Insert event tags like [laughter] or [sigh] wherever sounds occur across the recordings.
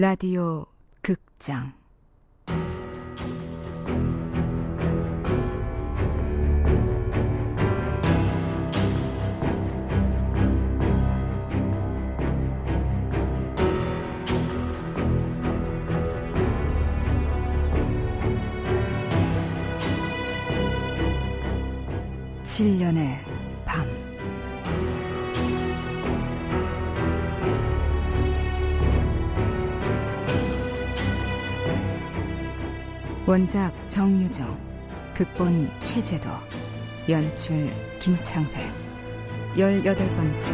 라디오 극장. 칠년의 원작 정유정, 극본 최재도, 연출 김창회, 열여덟 번째.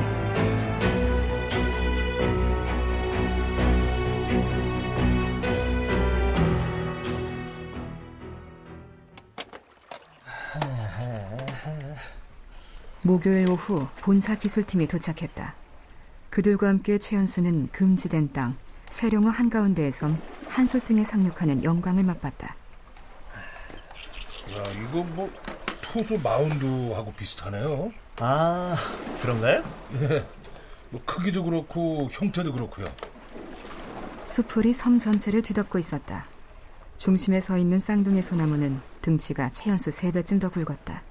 목요일 오후 본사 기술팀이 도착했다. 그들과 함께 최연수는 금지된 땅, 세룡호 한가운데에선 한솔등에 상륙하는 영광을 맛봤다. 야, 이거 뭐 투수 마운드하고 비슷하네요. 아, 그런가요? 예. 뭐 크기도 그렇고 형태도 그렇고요. 수풀이 섬 전체를 뒤덮고 있었다. 중심에 서 있는 쌍둥이 소나무는 등치가 최연수 3배쯤 더 굵었다.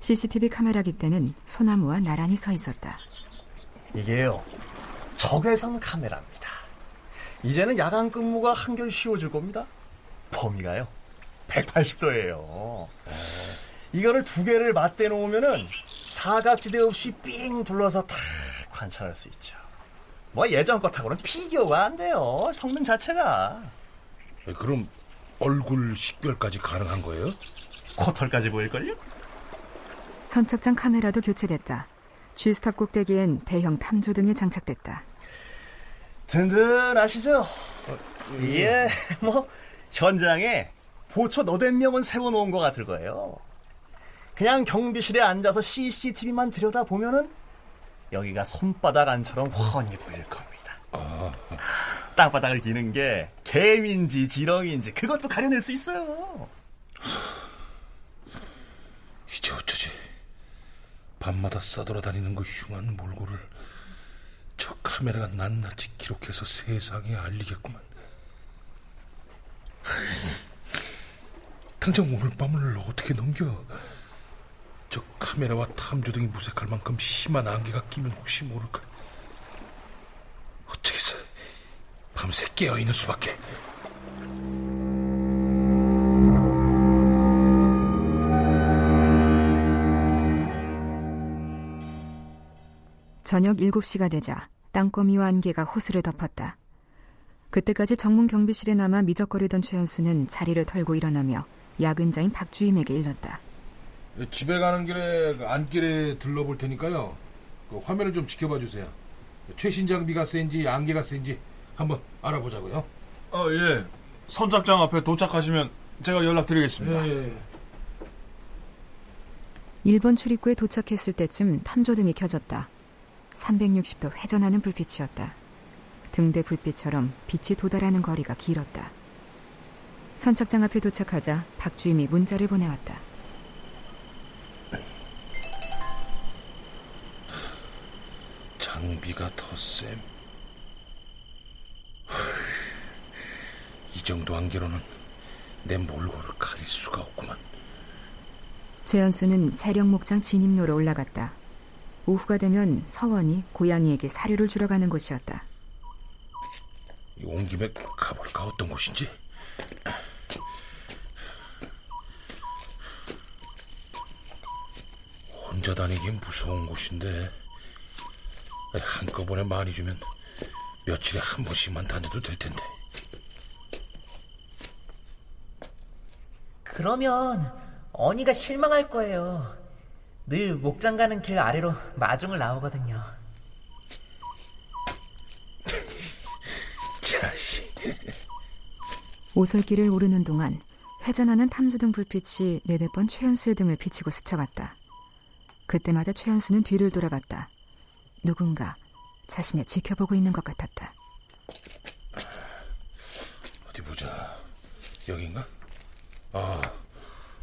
CCTV 카메라 깃대는 소나무와 나란히 서 있었다. 이게요, 적외선 카메라입니다. 이제는 야간 근무가 한결 쉬워질 겁니다. 범위가요, 180도예요. 이거를 두 개를 맞대 놓으면은 사각지대 없이 삥 둘러서 다 관찰할 수 있죠. 뭐 예전 것하고는 비교가 안 돼요. 성능 자체가. 예, 그럼 얼굴 식별까지 가능한 거예요? 코털까지 보일걸요? 선착장 카메라도 교체됐다. G스탑 꼭대기엔 대형 탐조등이 장착됐다. 든든하시죠? 어, 예, [laughs] 뭐 현장에 보초 너댓 명은 세워놓은 것 같을 거예요. 그냥 경비실에 앉아서 CCTV만 들여다보면은 여기가 손바닥 안처럼 훤히 보일 겁니다. 아. 땅바닥을 기는 게 개미인지 지렁이인지 그것도 가려낼 수 있어요. [sighs] 이제 어쩌지? 밤마다 싸돌아다니는 그 흉한 몰골을 저 카메라가 낱낱이 기록해서 세상에 알리겠구만. [laughs] 당장 오늘 밤을 어떻게 넘겨? 저 카메라와 탐조등이 무색할 만큼 심한 안개가 끼면 혹시 모를까. 어쩌겠어. 밤새 깨어있는 수밖에. 저녁 7시가 되자 땅거미와 안개가 호수를 덮었다. 그때까지 정문 경비실에 남아 미적거리던 최현수는 자리를 털고 일어나며 야근자인 박주임에게 일렀다. 집에 가는 길에 그 안길에 들러볼 테니까요. 그 화면을 좀 지켜봐 주세요. 최신 장비가 센지 안개가 센지 한번 알아보자고요. 아 예. 선착장 앞에 도착하시면 제가 연락드리겠습니다. 예, 예. 1번 출입구에 도착했을 때쯤 탐조등이 켜졌다. 360도 회전하는 불빛이었다. 등대 불빛처럼 빛이 도달하는 거리가 길었다. 선착장 앞에 도착하자 박주임이 문자를 보내왔다. 장비가 더 쌤. 이 정도 안개로는 내 몰골을 가릴 수가 없구만. 최연수는 세령목장 진입로로 올라갔다. 오후가 되면 서원이 고양이에게 사료를 주러 가는 곳이었다. 온 김에 가볼까 어떤 곳인지. 혼자 다니기엔 무서운 곳인데 한꺼번에 많이 주면 며칠에 한 번씩만 다녀도 될 텐데. 그러면 언니가 실망할 거예요. 늘 목장 가는 길 아래로 마중을 나오거든요. [laughs] 자식. 오솔길을 오르는 동안 회전하는 탐수등 불빛이 네댓 번 최현수의 등을 비치고 스쳐갔다. 그때마다 최현수는 뒤를 돌아봤다. 누군가 자신을 지켜보고 있는 것 같았다. 어디 보자. 여긴가? 아,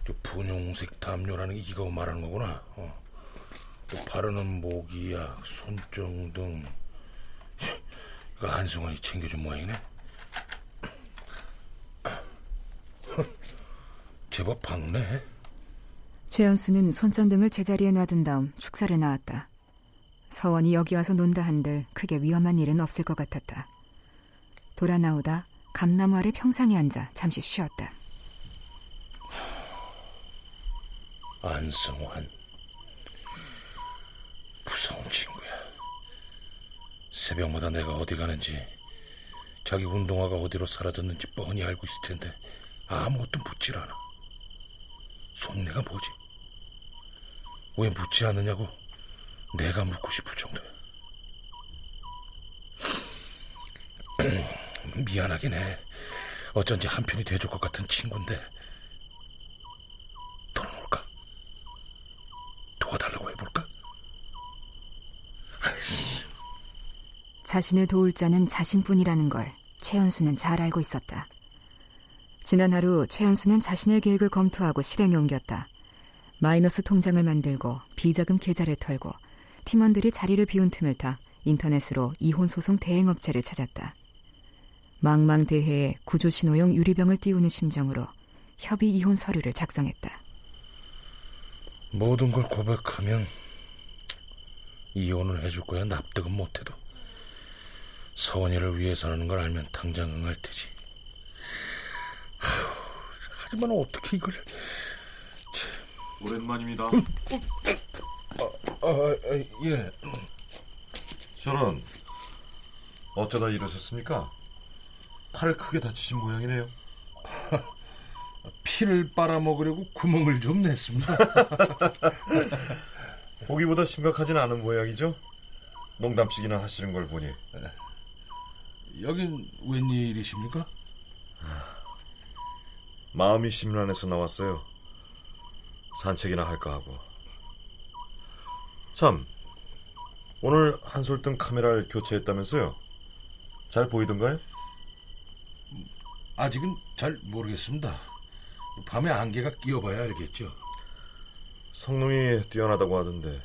저 분홍색 담요라는 게 이거 말하는 거구나. 어. 바르는 모기약, 손정등. 이거 안승환이 챙겨준 모양이네. 아, 제법 박네. 최연수는 손전등을 제자리에 놔둔 다음 축사를 나왔다. 서원이 여기 와서 논다 한들 크게 위험한 일은 없을 것 같았다. 돌아 나오다 감나무 아래 평상에 앉아 잠시 쉬었다. 안승환. 무서운 친구야. 새벽마다 내가 어디 가는지, 자기 운동화가 어디로 사라졌는지 뻔히 알고 있을 텐데 아무것도 묻질 않아. 속내가 뭐지? 왜 묻지 않느냐고 내가 묻고 싶을 정도야. [clears throat] 미안하긴 해. 어쩐지 한편이 돼줄 것 같은 친구인데 털어놓을까? 도와달라고 해볼까? 자신을 도울 자는 자신뿐이라는 걸 최연수는 잘 알고 있었다. 지난 하루 최연수는 자신의 계획을 검토하고 실행에 옮겼다. 마이너스 통장을 만들고 비자금 계좌를 털고 팀원들이 자리를 비운 틈을 타 인터넷으로 이혼 소송 대행 업체를 찾았다. 망망대해에 구조신호용 유리병을 띄우는 심정으로 협의 이혼 서류를 작성했다. 모든 걸 고백하면 이혼을 해줄 거야 납득은 못해도 서원이를 위해서라는 걸 알면 당장 응할 테지. 하지만 어떻게 이걸? 오랜만입니다. 아, 아, 예. 저런 어쩌다 이러셨습니까? 팔을 크게 다치신 모양이네요. [laughs] 피를 빨아먹으려고 구멍을 좀 냈습니다. [laughs] 보기보다 심각하진 않은 모양이죠? 농담식이나 하시는 걸 보니 여긴 웬일이십니까? 마음이 심란해서 나왔어요. 산책이나 할까 하고. 참, 오늘 한솔등 카메라를 교체했다면서요? 잘 보이던가요? 아직은 잘 모르겠습니다. 밤에 안개가 끼어봐야 알겠죠. 성능이 뛰어나다고 하던데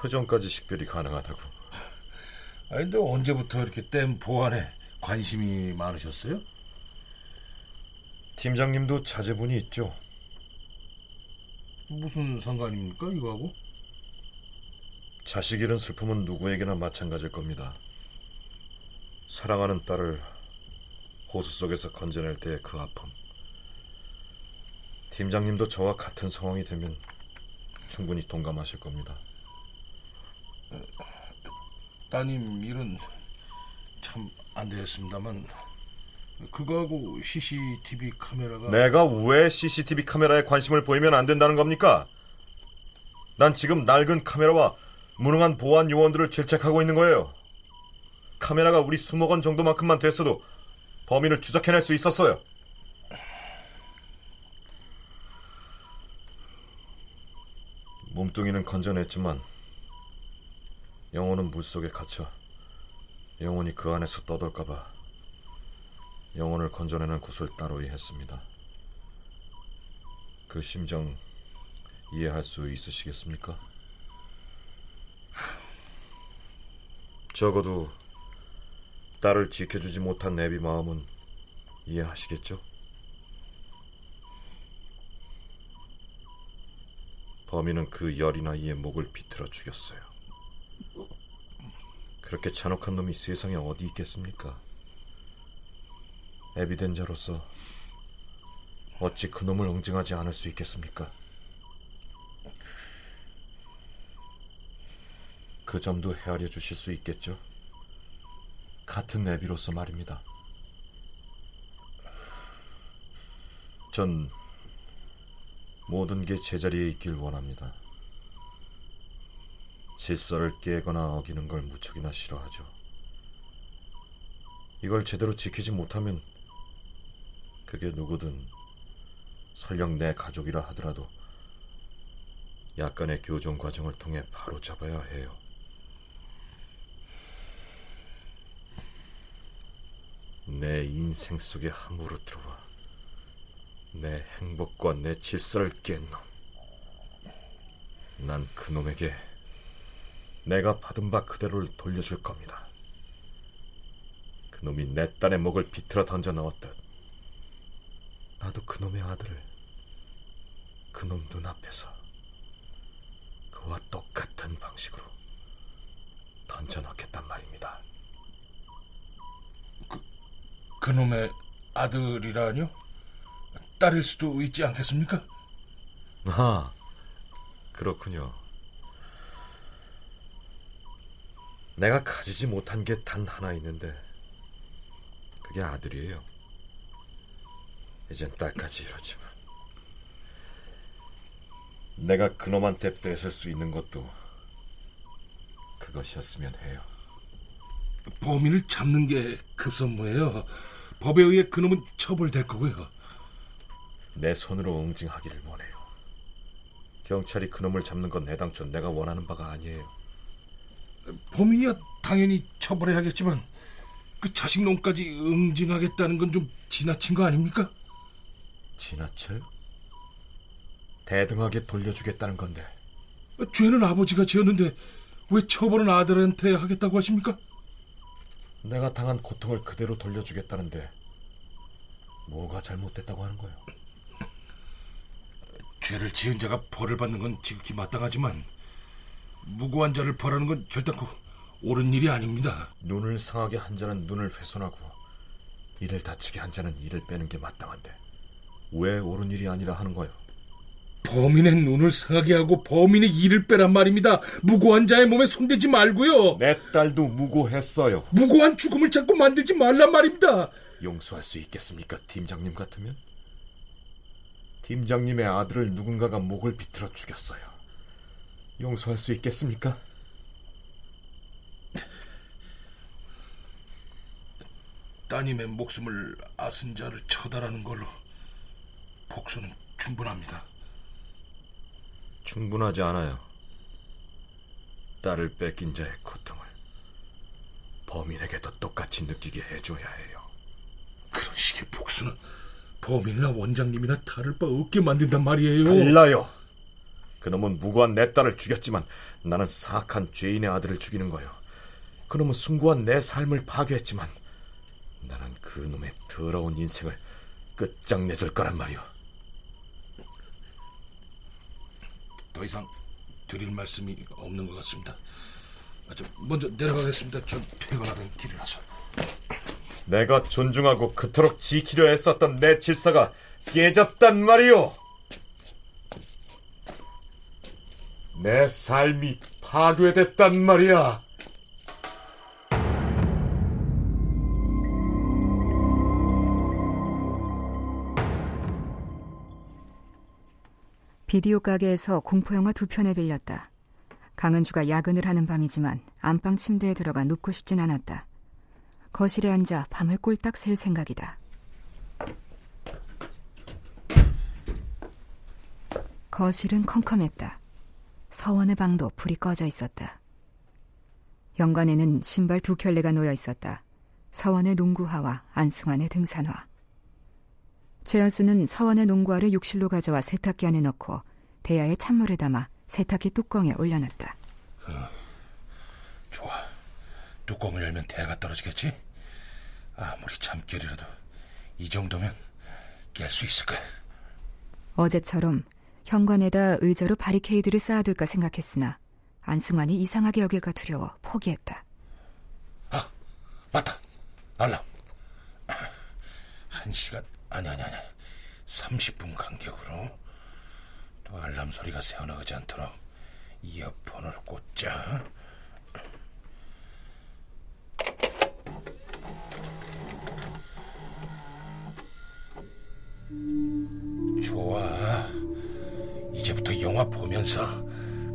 표정까지 식별이 가능하다고. [laughs] 아 근데 언제부터 이렇게 댐 보안에 관심이 많으셨어요? 팀장님도 자제분이 있죠. 무슨 상관입니까 이거하고? 자식 잃은 슬픔은 누구에게나 마찬가지일 겁니다. 사랑하는 딸을 호수 속에서 건져낼 때의 그 아픔. 팀장님도 저와 같은 상황이 되면 충분히 동감하실 겁니다. 따님 일은 참 안 되었습니다만 그거하고 CCTV 카메라가 내가 왜 CCTV 카메라에 관심을 보이면 안 된다는 겁니까? 난 지금 낡은 카메라와 무능한 보안 요원들을 질책하고 있는 거예요. 카메라가 우리 수목원 정도만큼만 됐어도 범인을 추적해낼 수 있었어요. 몸뚱이는 건져냈지만 영혼은 물속에 갇혀 영혼이 그 안에서 떠돌까봐 영혼을 건져내는 구슬 따로이 했습니다. 그 심정 이해할 수 있으시겠습니까? 적어도 딸을 지켜주지 못한 내비 마음은 이해하시겠죠? 범인은 그 열인 아이의 목을 비틀어 죽였어요. 그렇게 잔혹한 놈이 세상에 어디 있겠습니까? 에비덴자로서 어찌 그 놈을 응징하지 않을 수 있겠습니까? 그 점도 헤아려 주실 수 있겠죠? 같은 애비로서 말입니다. 전 모든 게 제자리에 있길 원합니다. 질서를 깨거나 어기는 걸 무척이나 싫어하죠. 이걸 제대로 지키지 못하면 그게 누구든 설령 내 가족이라 하더라도 약간의 교정 과정을 통해 바로 잡아야 해요. 내 인생 속에 함부로 들어와 내 행복과 내 질서를 깬 놈. 난 그놈에게 내가 받은 바 그대로를 돌려줄 겁니다. 그놈이 내 딸의 목을 비틀어 던져 넣었듯 나도 그놈의 아들을 그놈 눈앞에서 그와 똑같은 방식으로 던져넣겠단 말입니다. 그놈의 아들이라뇨? 딸일 수도 있지 않겠습니까? 아, 그렇군요. 내가 가지지 못한 게 단 하나 있는데 그게 아들이에요. 이젠 딸까지 이러지만 내가 그놈한테 뺏을 수 있는 것도 그것이었으면 해요. 범인을 잡는 게 급선무예요. 법에 의해 그놈은 처벌될 거고요. 내 손으로 응징하기를 원해요. 경찰이 그놈을 잡는 건 애당초 내가 원하는 바가 아니에요. 범인이야 당연히 처벌해야겠지만 그 자식 놈까지 응징하겠다는 건 좀 지나친 거 아닙니까? 지나칠? 대등하게 돌려주겠다는 건데 죄는 아버지가 지었는데 왜 처벌은 아들한테 하겠다고 하십니까? 내가 당한 고통을 그대로 돌려주겠다는데 뭐가 잘못됐다고 하는 거예요? 죄를 지은 자가 벌을 받는 건 지극히 마땅하지만 무고한 자를 벌하는 건 결단코 옳은 일이 아닙니다. 눈을 상하게 한 자는 눈을 훼손하고 이를 다치게 한 자는 이를 빼는 게 마땅한데 왜 옳은 일이 아니라 하는 거예요? 범인의 눈을 상하게 하고 범인의 이를 빼란 말입니다. 무고한 자의 몸에 손대지 말고요. 내 딸도 무고했어요. 무고한 죽음을 자꾸 만들지 말란 말입니다. 용서할 수 있겠습니까, 팀장님 같으면? 팀장님의 아들을 누군가가 목을 비틀어 죽였어요. 용서할 수 있겠습니까? 따님의 목숨을 앗은 자를 처단하는 걸로 복수는 충분합니다. 충분하지 않아요. 딸을 뺏긴 자의 고통을 범인에게도 똑같이 느끼게 해줘야 해요. 그런 식의 복수는 범인이나 원장님이나 다를 바 없게 만든단 말이에요. 달라요. 그놈은 무고한 내 딸을 죽였지만 나는 사악한 죄인의 아들을 죽이는 거요. 그놈은 숭고한 내 삶을 파괴했지만 나는 그놈의 더러운 인생을 끝장내줄 거란 말이오. 더 이상 드릴 말씀이 없는 것 같습니다. 아, 저 먼저 내려가겠습니다. 전 퇴근하던 길이라서. 내가 존중하고 그토록 지키려 애썼던 내 질서가 깨졌단 말이오. 내 삶이 파괴됐단 말이야. 비디오 가게에서 공포영화 두 편을 빌렸다. 강은주가 야근을 하는 밤이지만 안방 침대에 들어가 눕고 싶진 않았다. 거실에 앉아 밤을 꼴딱 샐 생각이다. 거실은 컴컴했다. 서원의 방도 불이 꺼져 있었다. 연관에는 신발 두 켤레가 놓여 있었다. 서원의 농구화와 안승환의 등산화. 최연수는 서원의 농구화를 욕실로 가져와 세탁기 안에 넣고 대야에 찬물을 담아 세탁기 뚜껑에 올려놨다. 좋아. 뚜껑을 열면 대가 떨어지겠지? 아무리 잠결이라도 이 정도면 깰 수 있을 거야. 어제처럼 현관에다 의자로 바리케이드를 쌓아둘까 생각했으나 안승환이 이상하게 여길까 두려워 포기했다. 아, 맞다. 알람. 한 시간, 아니, 아니, 아니. 30분 간격으로 또 알람 소리가 새어나가지 않도록 이어폰을 꽂자. 좋아. 이제부터 영화 보면서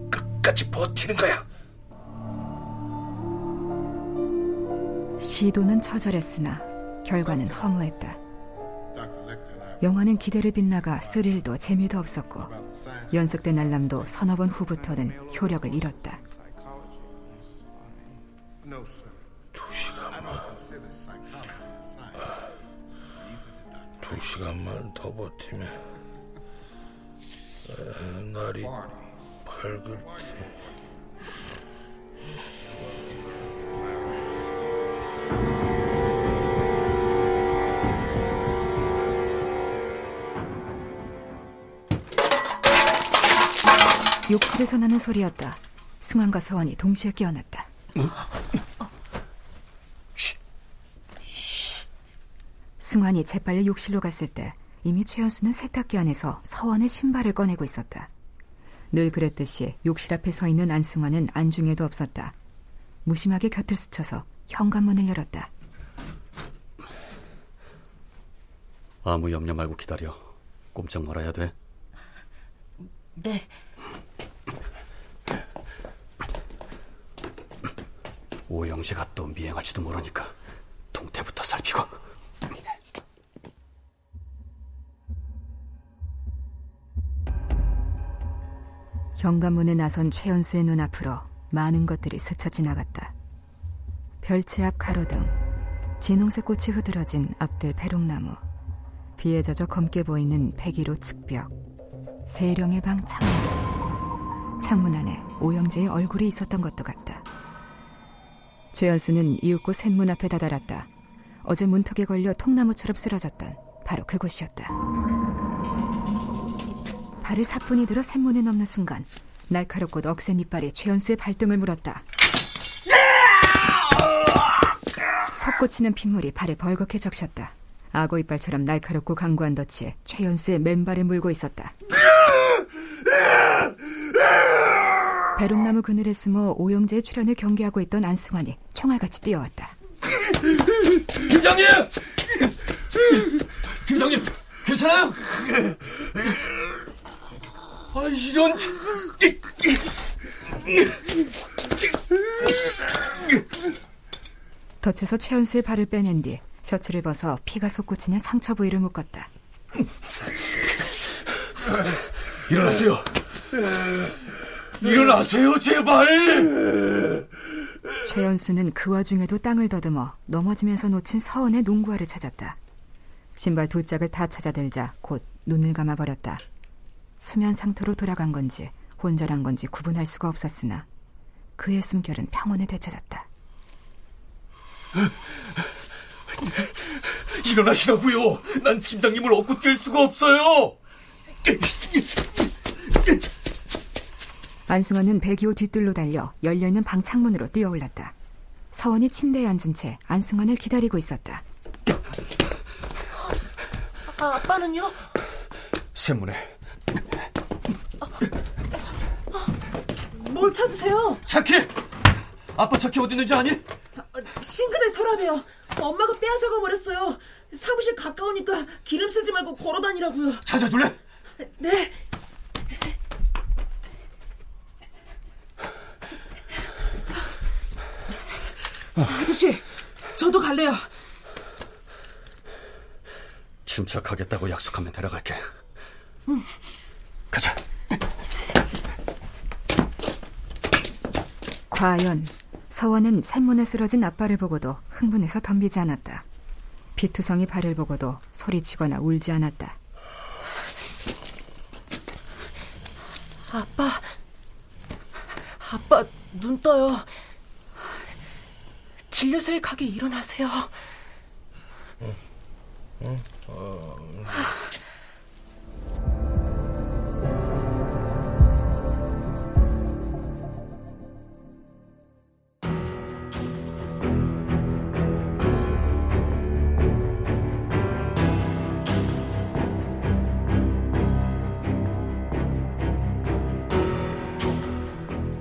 끝까지 버티는 거야. 시도는 처절했으나 결과는 허무했다. 영화는 기대를 빗나가 스릴도 재미도 없었고 연속된 알람도 서너 번 후부터는 효력을 잃었다. 두 시간만. 두 시간만 더 버티면 아, 날이 밝을 때. 욕실에서 나는 소리였다. 승환과 서원이 동시에 깨어났다. 승환이 재빨리 욕실로 갔을 때 이미 최연수는 세탁기 안에서 서원의 신발을 꺼내고 있었다. 늘 그랬듯이 욕실 앞에 서 있는 안승환은 안중에도 없었다. 무심하게 곁을 스쳐서 현관문을 열었다. 아무 염려 말고 기다려. 꼼짝 말아야 돼. 네. 오영재가 또 미행할지도 모르니까 동태부터 살피고. 현관문에 나선 최연수의 눈앞으로 많은 것들이 스쳐 지나갔다. 별채 앞 가로등, 진홍색 꽃이 흐드러진 앞들 배롱나무, 비에 젖어 검게 보이는 백일호 측벽, 세령의 방 창문. 창문 안에 오영재의 얼굴이 있었던 것도 같다. 최연수는 이윽고 샘문 앞에 다다랐다. 어제 문턱에 걸려 통나무처럼 쓰러졌던 바로 그곳이었다. 발을 사뿐히 들어 샘문에 넘는 순간 날카롭고 억센 이빨이 최연수의 발등을 물었다. 섞고치는 핏물이 발에 벌겋게 적셨다. 악어 이빨처럼 날카롭고 강구한 덫이 최연수의 맨발에 물고 있었다. 배롱나무 그늘에 숨어 오영재의 출현을 경계하고 있던 안승환이 총알같이 뛰어왔다. 팀장님! 팀장님, 괜찮아요? 아, 이런. 덫에서 최연수의 발을 빼낸 뒤 셔츠를 벗어 피가 솟구치는 상처 부위를 묶었다. 일어나세요. 일어나세요, 제발! 최연수는 그 와중에도 땅을 더듬어 넘어지면서 놓친 서원의 농구화를 찾았다. 신발 두 짝을 다 찾아들자 곧 눈을 감아버렸다. 수면 상태로 돌아간 건지 혼자란 건지 구분할 수가 없었으나 그의 숨결은 평온에 되찾았다. 일어나시라고요. 난 팀장님을 얻고 뛸 수가 없어요. 안승환은 배기호 뒷뜰로 달려 열려있는 방 창문으로 뛰어올랐다. 서원이 침대에 앉은 채 안승환을 기다리고 있었다. 아, 아빠는요? 샘문에 뭘 찾으세요? 차키! 아빠 차키 어디 있는지 아니? 싱크대 서랍이요. 엄마가 빼앗아가 버렸어요. 사무실 가까우니까 기름 쓰지 말고 걸어 다니라고요. 찾아줄래? 네. 아저씨, 저도 갈래요. 침착하겠다고 약속하면 데려갈게. 가자. 과연 서원은 샘문에 쓰러진 아빠를 보고도 흥분해서 덤비지 않았다. 피투성이 발을 보고도 소리치거나 울지 않았다. 아빠, 아빠 눈 떠요. 진료소에 가게 일어나세요.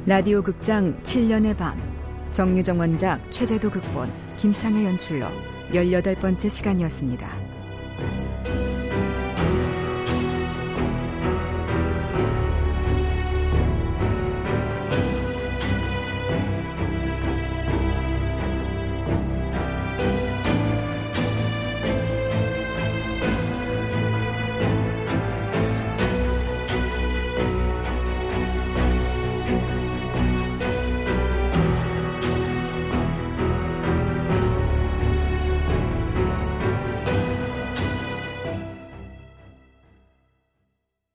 라디오 극장 7년의 밤 정유정 원작 최재도 극본 김창의 연출로 18번째 시간이었습니다.